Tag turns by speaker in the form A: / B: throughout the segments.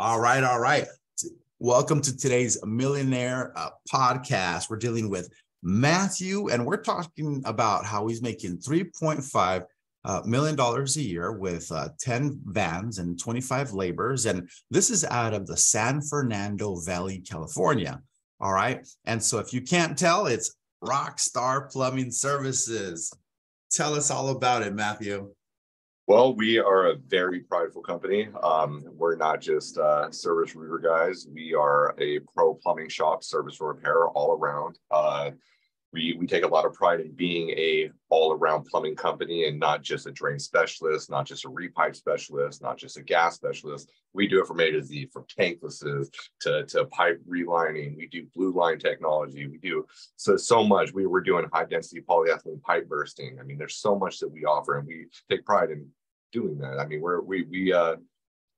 A: All right, all right. Welcome to today's Millionaire uh, podcast. We're dealing with Matthew, and we're talking about how he's making $3.5 uh, million dollars a year with uh, 10 vans and 25 laborers. And this is out of the San Fernando Valley, California. All right. And so if you can't tell, it's Rockstar Plumbing Services. Tell us all about it, Matthew.
B: Well, we are a very prideful company. Um, we're not just uh, service rooter guys. We are a pro plumbing shop, service repair all around. Uh, we we take a lot of pride in being a all around plumbing company and not just a drain specialist, not just a repipe specialist, not just a gas specialist. We do it from A to Z, from tanklesses to, to pipe relining. We do blue line technology. We do so so much. We were doing high density polyethylene pipe bursting. I mean, there's so much that we offer, and we take pride in doing that. I mean, we're we we uh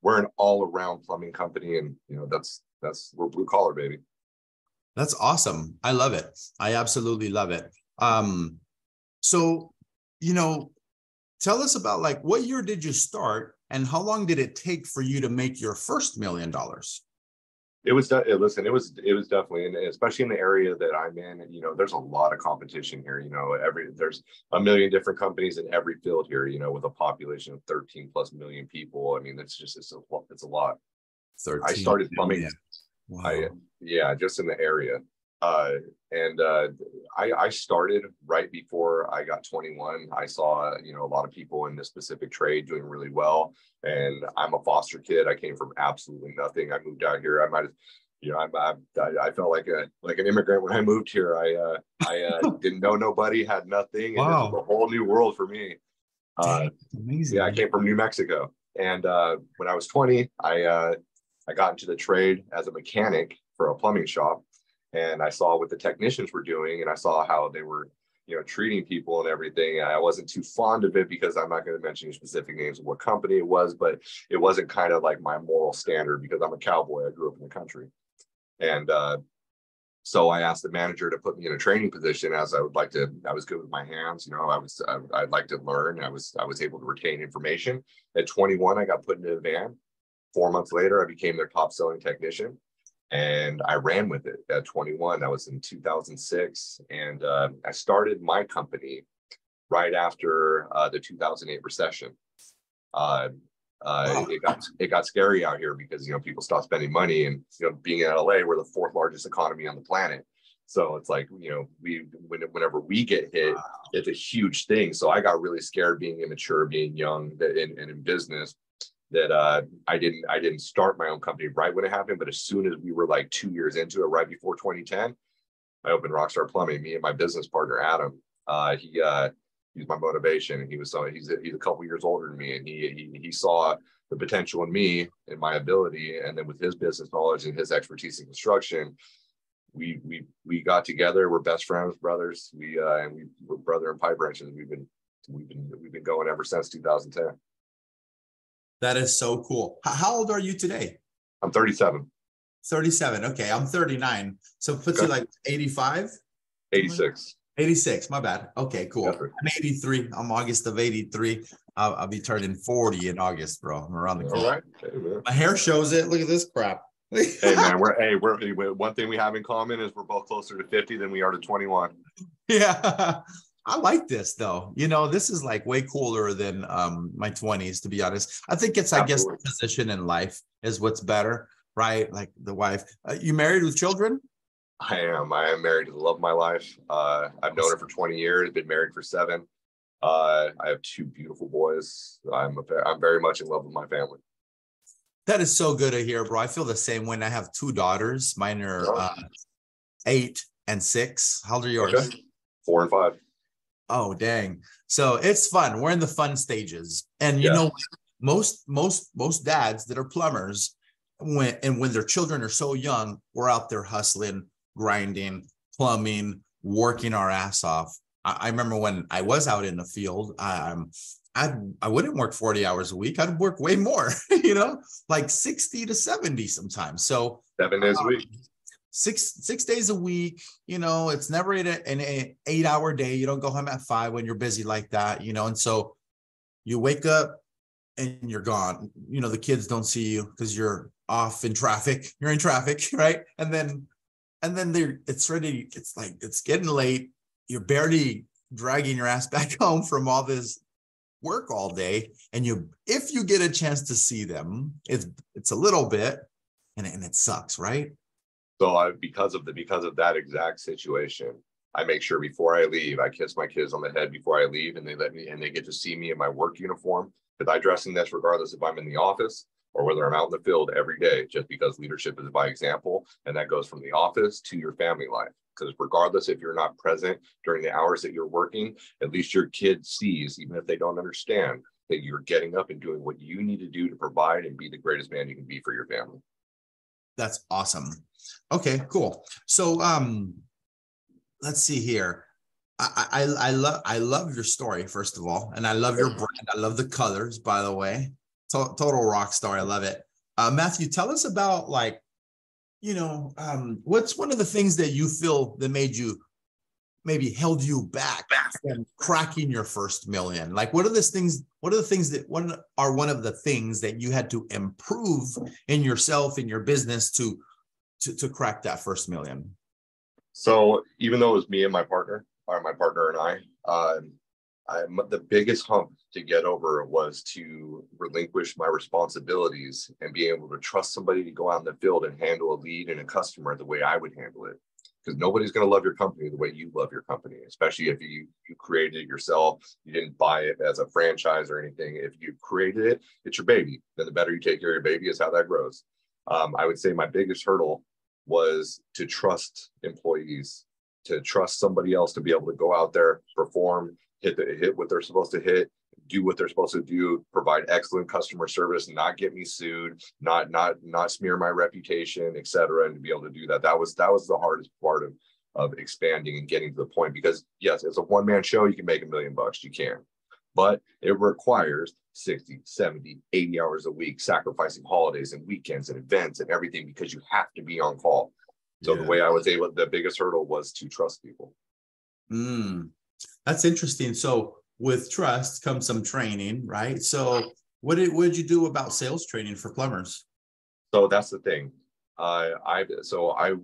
B: we're an all around plumbing company, and you know that's that's we're blue collar, baby.
A: That's awesome. I love it. I absolutely love it. Um, so, you know, tell us about like what year did you start and how long did it take for you to make your first million dollars?
B: It was listen, it was it was definitely, and especially in the area that I'm in, you know, there's a lot of competition here. You know, every there's a million different companies in every field here. You know, with a population of 13 plus million people. I mean, it's just it's a it's a lot. 13 I started plumbing. Wow. I yeah, just in the area. Uh, and uh, I, I started right before I got 21. I saw you know a lot of people in this specific trade doing really well, and I'm a foster kid. I came from absolutely nothing. I moved out here. I might have you know, I, I, I felt like a like an immigrant when I moved here. I uh, I uh, didn't know nobody, had nothing, and wow. it was a whole new world for me. Uh, Amazing. Yeah, I came from New Mexico, and uh, when I was 20, I uh, I got into the trade as a mechanic for a plumbing shop and I saw what the technicians were doing and I saw how they were, you know, treating people and everything. I wasn't too fond of it because I'm not going to mention specific names of what company it was, but it wasn't kind of like my moral standard because I'm a cowboy. I grew up in the country. And uh, so I asked the manager to put me in a training position as I would like to, I was good with my hands, you know, I was, I, I'd like to learn. I was, I was able to retain information. At 21, I got put into a van. Four months later, I became their top selling technician and I ran with it at 21. That was in 2006. And uh, I started my company right after uh, the 2008 recession. Uh, uh, wow. it got it got scary out here because you know people stopped spending money, and you know being in LA, we're the fourth largest economy on the planet. So it's like you know we when, whenever we get hit, wow. it's a huge thing. So I got really scared being immature, being young, and, and in business that uh, I didn't I didn't start my own company right when it happened, but as soon as we were like two years into it, right before 2010, I opened Rockstar Plumbing. Me and my business partner Adam, uh, he uh, he's my motivation, and he was so he's a, he's a couple years older than me, and he, he he saw the potential in me and my ability, and then with his business knowledge and his expertise in construction, we we we got together. We're best friends, brothers. We uh, and we were brother and pipe wrenches. We've been we've been we've been going ever since 2010.
A: That is so cool. How old are you today?
B: I'm 37.
A: 37. Okay. I'm 39. So puts okay. you like 85?
B: 86.
A: 86. My bad. Okay, cool. I'm 83. I'm August of 83. I'll, I'll, be turning 40 in August, bro. I'm around the corner. All right. Hey, My hair shows it. Look at this crap.
B: hey man, we're hey, we're one thing we have in common is we're both closer to 50 than we are to 21.
A: Yeah. I like this though. You know, this is like way cooler than um my 20s, to be honest. I think it's, Absolutely. I guess, the position in life is what's better, right? Like the wife. Uh, you married with children?
B: I am. I am married to the love of my life. Uh, I've known her for 20 years, been married for seven. Uh, I have two beautiful boys. I'm a, I'm very much in love with my family.
A: That is so good to hear, bro. I feel the same when I have two daughters. Mine are uh, eight and six. How old are yours? Okay.
B: Four and five.
A: Oh, dang. So it's fun. We're in the fun stages. And you yeah. know, most most most dads that are plumbers when and when their children are so young, we're out there hustling, grinding, plumbing, working our ass off. I, I remember when I was out in the field, um, I I wouldn't work 40 hours a week. I'd work way more, you know, like 60 to 70 sometimes. So
B: seven days um, a week
A: six six days a week you know it's never an, an eight hour day you don't go home at five when you're busy like that you know and so you wake up and you're gone you know the kids don't see you because you're off in traffic. You're in traffic, right? And then and then they're it's ready, it's like it's getting late. You're barely dragging your ass back home from all this work all day. And you if you get a chance to see them, it's it's a little bit and, and it sucks, right?
B: So I because of the because of that exact situation, I make sure before I leave, I kiss my kids on the head before I leave, and they let me and they get to see me in my work uniform. Because I dress in this regardless if I'm in the office or whether I'm out in the field every day, just because leadership is by example, and that goes from the office to your family life. Because regardless if you're not present during the hours that you're working, at least your kid sees, even if they don't understand, that you're getting up and doing what you need to do to provide and be the greatest man you can be for your family.
A: That's awesome. Okay, cool. So um let's see here. I, I, I love I love your story first of all, and I love your brand. I love the colors, by the way. To- total rock star. I love it. Uh, Matthew, tell us about like, you know, um, what's one of the things that you feel that made you maybe held you back from cracking your first million? Like, what are the things? What are the things that one are one of the things that you had to improve in yourself in your business to to to crack that first million?
B: So even though it was me and my partner, or my partner and I, uh, I the biggest hump to get over was to relinquish my responsibilities and be able to trust somebody to go out in the field and handle a lead and a customer the way I would handle it. Because nobody's going to love your company the way you love your company, especially if you you created it yourself. You didn't buy it as a franchise or anything. If you created it, it's your baby. Then the better you take care of your baby is how that grows. Um, I would say my biggest hurdle was to trust employees, to trust somebody else to be able to go out there, perform, hit the, hit what they're supposed to hit, do what they're supposed to do, provide excellent customer service, not get me sued, not not not smear my reputation, et cetera, and to be able to do that. That was that was the hardest part of of expanding and getting to the point because yes, it's a one man show. You can make a million bucks. You can but it requires 60, 70, 80 hours a week, sacrificing holidays and weekends and events and everything because you have to be on call. So yeah. the way I was able, the biggest hurdle was to trust people.
A: Mm, that's interesting. So with trust comes some training, right? So what did what did you do about sales training for plumbers?
B: So that's the thing. Uh, I so I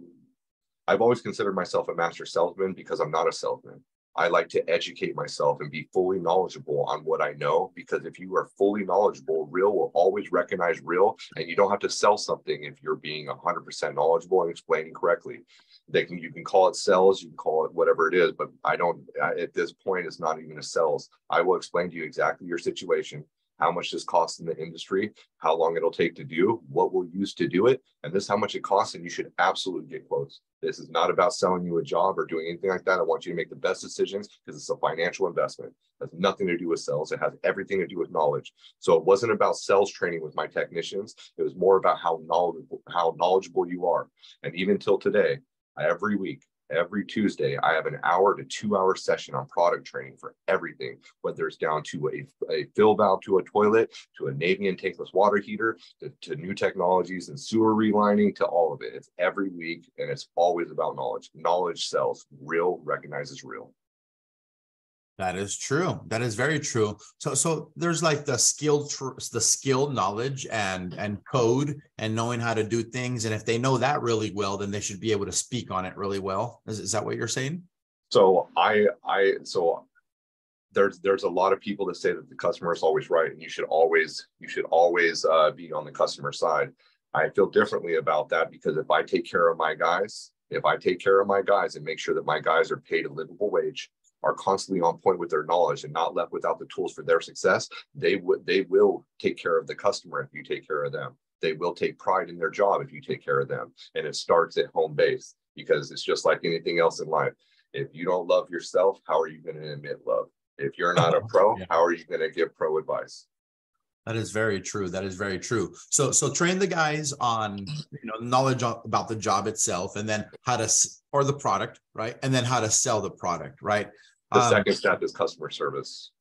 B: I've always considered myself a master salesman because I'm not a salesman. I like to educate myself and be fully knowledgeable on what I know because if you are fully knowledgeable, real will always recognize real, and you don't have to sell something if you're being 100% knowledgeable and explaining correctly. They can you can call it cells you can call it whatever it is, but I don't at this point it's not even a sales. I will explain to you exactly your situation how much this costs in the industry, how long it'll take to do, what we'll use to do it, and this how much it costs. And you should absolutely get quotes. This is not about selling you a job or doing anything like that. I want you to make the best decisions because it's a financial investment. It has nothing to do with sales. It has everything to do with knowledge. So it wasn't about sales training with my technicians. It was more about how knowledgeable, how knowledgeable you are. And even till today, every week every Tuesday, I have an hour to two hour session on product training for everything, whether it's down to a, a fill valve to a toilet, to a Navy Navien tankless water heater, to, to new technologies and sewer relining, to all of it. It's every week and it's always about knowledge. Knowledge sells, real recognizes real.
A: That is true. That is very true. So so there's like the skill tr- the skill knowledge and and code and knowing how to do things and if they know that really well then they should be able to speak on it really well. Is, is that what you're saying?
B: So I I so there's there's a lot of people that say that the customer is always right and you should always you should always uh, be on the customer side. I feel differently about that because if I take care of my guys, if I take care of my guys and make sure that my guys are paid a livable wage, are constantly on point with their knowledge and not left without the tools for their success, they would they will take care of the customer if you take care of them. They will take pride in their job if you take care of them. And it starts at home base because it's just like anything else in life. If you don't love yourself, how are you going to admit love? If you're not a pro, yeah. how are you going to give pro advice?
A: That is very true. That is very true. So, so train the guys on you know knowledge about the job itself, and then how to or the product, right? And then how to sell the product, right?
B: The um, second step is customer service.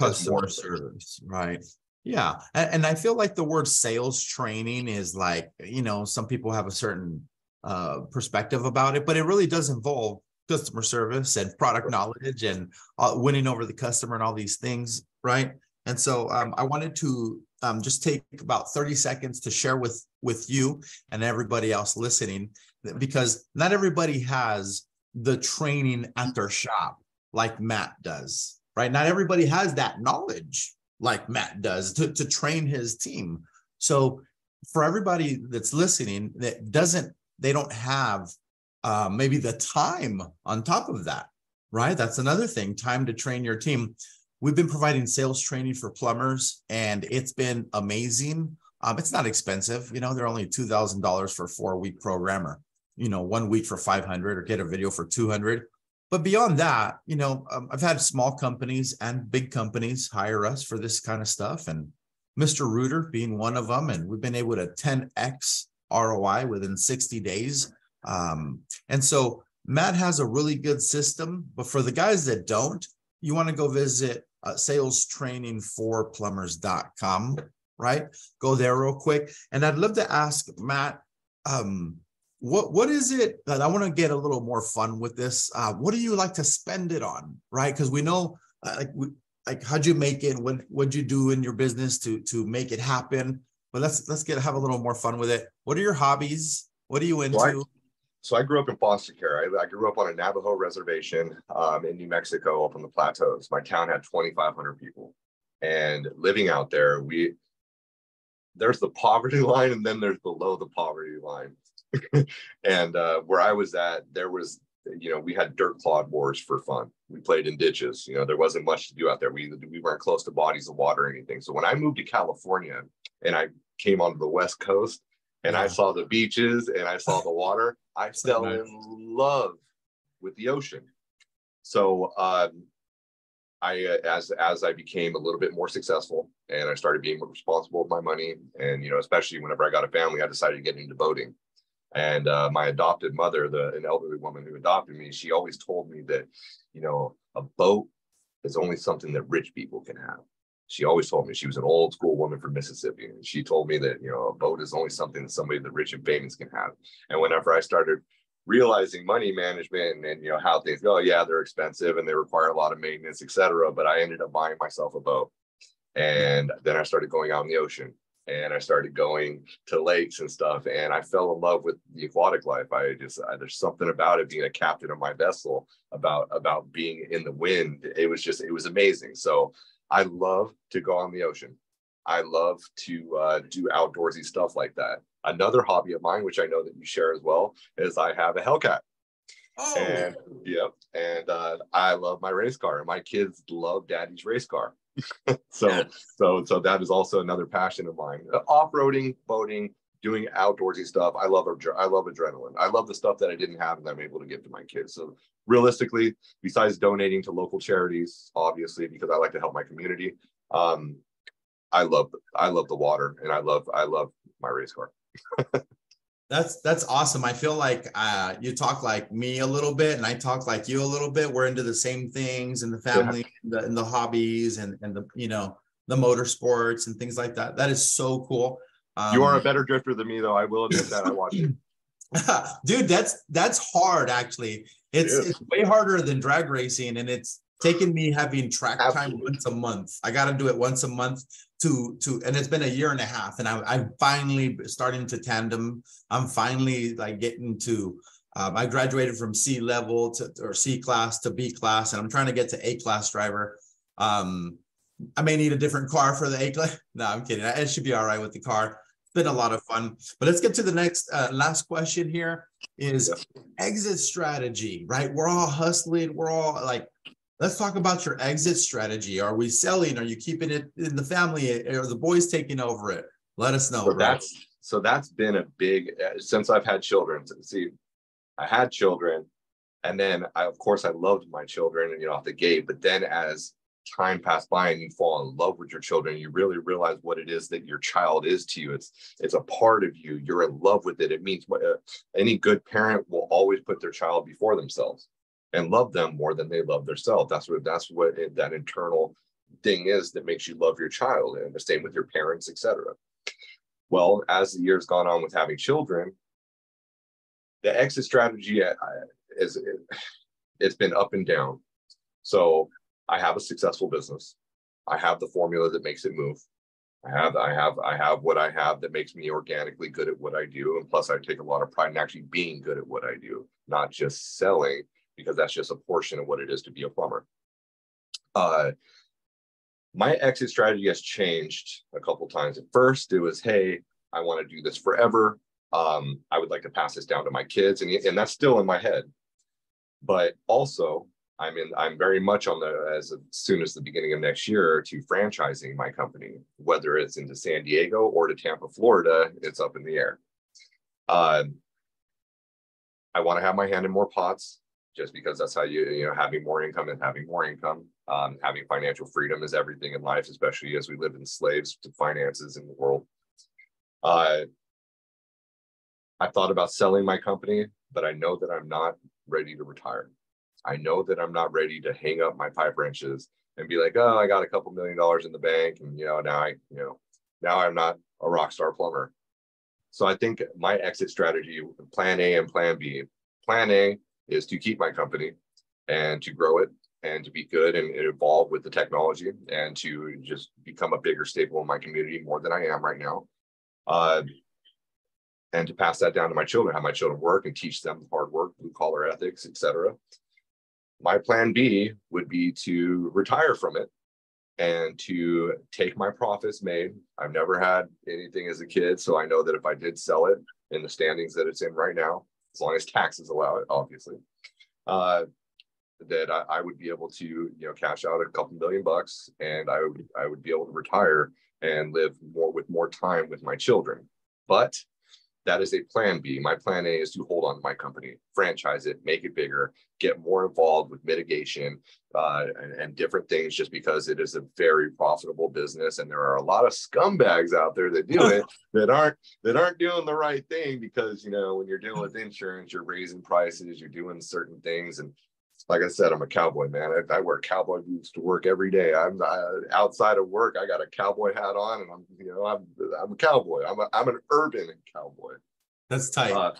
A: Customer service, right? Yeah, and, and I feel like the word sales training is like you know some people have a certain uh, perspective about it, but it really does involve customer service and product knowledge and uh, winning over the customer and all these things, right? And so um, I wanted to um, just take about 30 seconds to share with with you and everybody else listening because not everybody has the training at their shop like Matt does, right? Not everybody has that knowledge like Matt does to, to train his team. So for everybody that's listening that doesn't, they don't have uh, maybe the time on top of that, right? That's another thing, time to train your team. We've been providing sales training for plumbers and it's been amazing. Um, it's not expensive. You know, they're only $2,000 for a four week programmer, you know, one week for 500 or get a video for 200. But beyond that, you know, um, I've had small companies and big companies hire us for this kind of stuff. And Mr. Rooter being one of them. And we've been able to 10x ROI within 60 days. Um, and so Matt has a really good system. But for the guys that don't, you want to go visit uh, salestrainingforplumbers.com, right? Go there real quick. And I'd love to ask Matt, um, what what is it that I want to get a little more fun with this? Uh, what do you like to spend it on, right? Because we know, uh, like, we, like how'd you make it? What what'd you do in your business to to make it happen? But let's let's get have a little more fun with it. What are your hobbies? What are you into?
B: So I grew up in foster care. I, I grew up on a Navajo reservation um, in New Mexico up on the plateaus. My town had 2,500 people, and living out there, we there's the poverty line, and then there's below the poverty line and uh, where I was at, there was, you know, we had dirt clod wars for fun. We played in ditches. You know, there wasn't much to do out there. We we weren't close to bodies of water or anything. So when I moved to California and I came onto the West Coast and yeah. I saw the beaches and I saw the water, I fell nice. in love with the ocean. So um, I, uh, as as I became a little bit more successful and I started being more responsible with my money, and you know, especially whenever I got a family, I decided to get into boating. And uh, my adopted mother, the an elderly woman who adopted me, she always told me that, you know, a boat is only something that rich people can have. She always told me she was an old school woman from Mississippi, and she told me that you know a boat is only something that somebody that rich and famous can have. And whenever I started realizing money management and, and, you know how things go yeah they're expensive and they require a lot of maintenance etc but i ended up buying myself a boat and then i started going out in the ocean and I started going to lakes and stuff. And I fell in love with the aquatic life. I just I, there's something about it being a captain of my vessel, about about being in the wind. It was just it was amazing. So I love to go on the ocean. I love to uh, do outdoorsy stuff like that. Another hobby of mine, which I know that you share as well, is I have a Hellcat. Oh. And yep, and uh, I love my race car. And my kids love daddy's race car. so so so that is also another passion of mine. Uh, off-roading, boating, doing outdoorsy stuff. I love I love adrenaline. I love the stuff that I didn't have and I'm able to give to my kids. So realistically, besides donating to local charities, obviously because I like to help my community, um, I love I love the water and I love I love my race car.
A: That's that's awesome. I feel like uh, you talk like me a little bit, and I talk like you a little bit. We're into the same things and the family, yeah. and, the, and the hobbies, and and the you know the motorsports and things like that. That is so cool.
B: Um, you are a um, better drifter than me, though. I will admit that. I watch it.
A: Dude, that's that's hard. Actually, it's it it's way harder than drag racing, and it's taken me having track Absolutely. time once a month. I got to do it once a month to to and it's been a year and a half and I, i'm finally starting to tandem i'm finally like getting to um, i graduated from c level to or c class to b class and i'm trying to get to a class driver um, i may need a different car for the a class no i'm kidding it should be all right with the car been a lot of fun but let's get to the next uh, last question here is exit strategy right we're all hustling we're all like Let's talk about your exit strategy. Are we selling? Are you keeping it in the family? Are the boys taking over it? Let us know.
B: So that's so that's been a big uh, since I've had children. See, I had children, and then I, of course I loved my children, and you know, off the gate. But then as time passed by and you fall in love with your children, you really realize what it is that your child is to you. It's it's a part of you. You're in love with it. It means what uh, any good parent will always put their child before themselves and love them more than they love themselves. That's what that's what it, that internal thing is that makes you love your child, and the same with your parents, etc. Well, as the years gone on with having children, the exit strategy uh, is it's been up and down. So I have a successful business. I have the formula that makes it move. I have, I have, I have what I have that makes me organically good at what I do. And plus I take a lot of pride in actually being good at what I do, not just selling, because that's just a portion of what it is to be a plumber. Uh, my exit strategy has changed a couple times. At first, it was, hey, I want to do this forever. Um, I would like to pass this down to my kids, and, and that's still in my head. But also, I'm in. I'm very much on the as soon as the beginning of next year to franchising my company, whether it's into San Diego or to Tampa, Florida. It's up in the air. Uh, I want to have my hand in more pots, just because that's how you you know having more income and having more income. Um, having financial freedom is everything in life, especially as we live in slaves to finances in the world. Uh, I thought about selling my company, but I know that I'm not ready to retire. I know that I'm not ready to hang up my pipe wrenches and be like, oh, I got a couple million dollars in the bank, and you know now I you know now I'm not a rock star plumber. So I think my exit strategy, plan A and plan B. Plan A is to keep my company and to grow it and to be good and, evolve with the technology and to just become a bigger staple in my community more than I am right now. Uh, and to pass that down to my children, have my children work and teach them hard work, blue collar ethics, etc. My plan B would be to retire from it and to take my profits made. I've never had anything as a kid, so I know that if I did sell it in the standings that it's in right now, as long as taxes allow it, obviously, uh, that I, I, would be able to you know cash out a couple million bucks and I would I would be able to retire and live more with more time with my children. But that is a plan B. My plan A is to hold on to my company, franchise it, make it bigger, get more involved with mitigation uh, and, and, different things just because it is a very profitable business. And there are a lot of scumbags out there that do it that aren't that aren't doing the right thing because you know when you're dealing with insurance, you're raising prices, you're doing certain things and like I said, I'm a cowboy man. I, I wear cowboy boots to work every day. I'm I, outside of work. I got a cowboy hat on, and I'm you know I'm I'm a cowboy. I'm a, I'm an urban cowboy.
A: That's tight. Uh,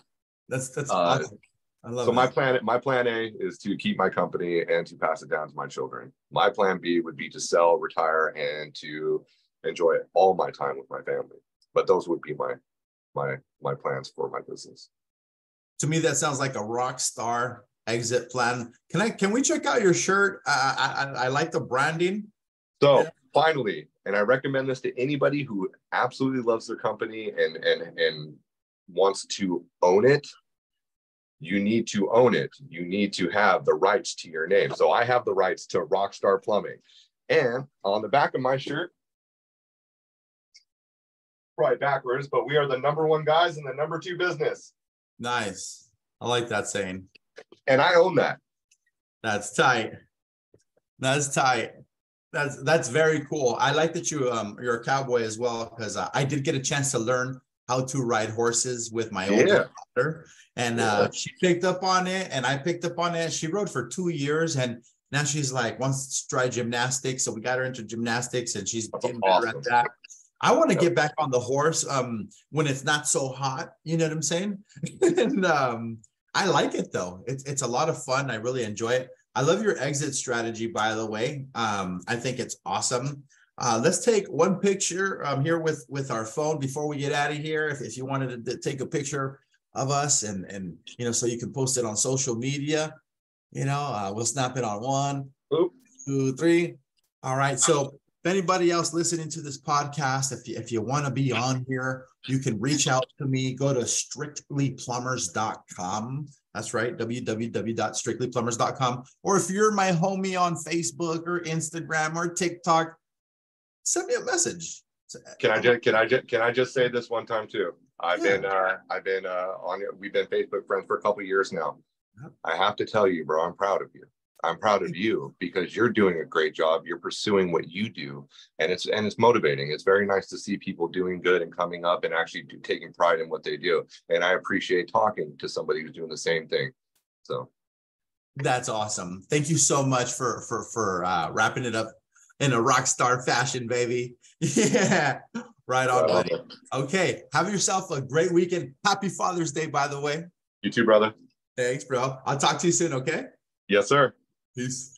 A: that's that's uh, awesome.
B: I love so that. my plan my plan A is to keep my company and to pass it down to my children. My plan B would be to sell, retire, and to enjoy all my time with my family. But those would be my my my plans for my business.
A: To me, that sounds like a rock star exit plan. Can I can we check out your shirt? I I, I like the branding.
B: So finally, and I recommend this to anybody who absolutely loves their company and and and wants to own it. You need to own it. You need to have the rights to your name. So I have the rights to Rockstar Plumbing. And on the back of my shirt, probably backwards, but we are the number one guys in the number two business.
A: Nice. I like that saying
B: and I own that.
A: That's tight. That's tight. That's that's very cool. I like that you um you're a cowboy as well because uh, I did get a chance to learn how to ride horses with my older daughter, and yeah. uh, she picked up on it, and I picked up on it. She rode for two years, and now she's like wants to try gymnastics. So we got her into gymnastics, and she's getting better at that. I want to get back on the horse um, when it's not so hot. You know what I'm saying? and um, I like it though. It's it's a lot of fun. I really enjoy it. I love your exit strategy, by the way. Um, I think it's awesome. Uh, let's take one picture um, here with with our phone before we get out of here. If, if you wanted to take a picture of us and and you know so you can post it on social media, you know, uh, we'll snap it on one, Oop. two, three. All right. So if anybody else listening to this podcast, if you, if you want to be on here, you can reach out to me. Go to strictlyplumbers.com. That's right, www.strictlyplumbers.com. Or if you're my homie on Facebook or Instagram or TikTok, send me a message.
B: Can I just can I just can I just say this one time too? I've yeah. been uh, I've been uh, on we've been Facebook friends for a couple years now. I have to tell you, bro, I'm proud of you. I'm proud of you because you're doing a great job. You're pursuing what you do, and it's and it's motivating. It's very nice to see people doing good and coming up and actually do, taking pride in what they do. And I appreciate talking to somebody who's doing the same thing. So
A: that's awesome. Thank you so much for for for uh, wrapping it up in a rock star fashion, baby. Yeah, right on, buddy. Okay, have yourself a great weekend. Happy Father's Day, by the way.
B: You too, brother.
A: Thanks, bro. I'll talk to you soon. Okay.
B: Yes, sir.
A: Isso.